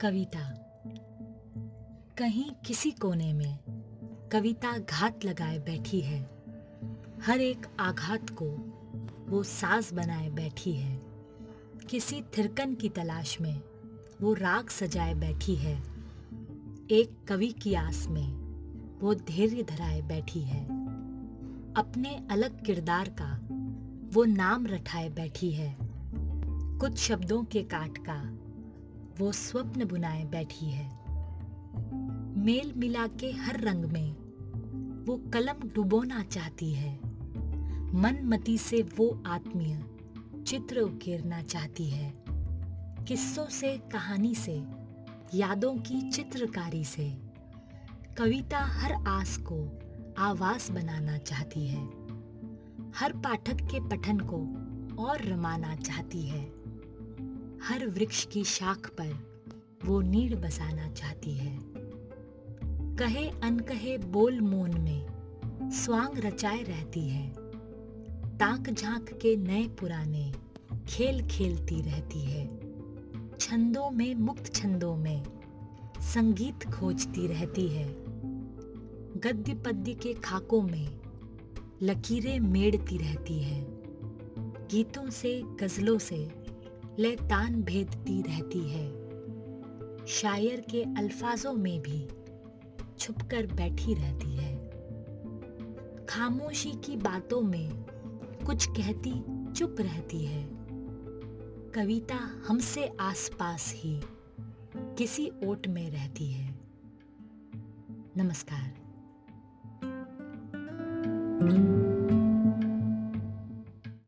कविता। कहीं किसी कोने में कविता घात लगाए बैठी है। हर एक आघात को वो साज बनाए बैठी है। किसी थिरकन की तलाश में वो राग सजाए बैठी है। एक कवि की आस में वो धैर्य धराए बैठी है। अपने अलग किरदार का वो नाम रठाए बैठी है। कुछ शब्दों के काट का वो स्वप्न बुनाए बैठी है। मेल मिला के हर रंग में वो कलम डुबोना चाहती है। मन मती से वो आत्मीय चित्र उकेरना चाहती है। किस्सों से, कहानी से, यादों की चित्रकारी से। कविता हर आस को आवास बनाना चाहती है। हर पाठक के पठन को और रमाना चाहती है। हर वृक्ष की शाख पर वो नीड़ बसाना चाहती है। कहे अनकहे बोल मोन में स्वांग रचाए रहती है। ताक झाँक के नए पुराने खेल खेलती रहती है। छंदों में मुक्त छंदों में संगीत खोजती रहती है। गद्य पद्य के खाकों में लकीरें मेड़ती रहती है। गीतों से, गजलों से ले तान भेदती रहती है। शायर के अल्फाजों में भी छुपकर बैठी रहती है। खामोशी की बातों में कुछ कहती चुप रहती है। कविता हमसे आसपास ही किसी ओट में रहती है। नमस्कार।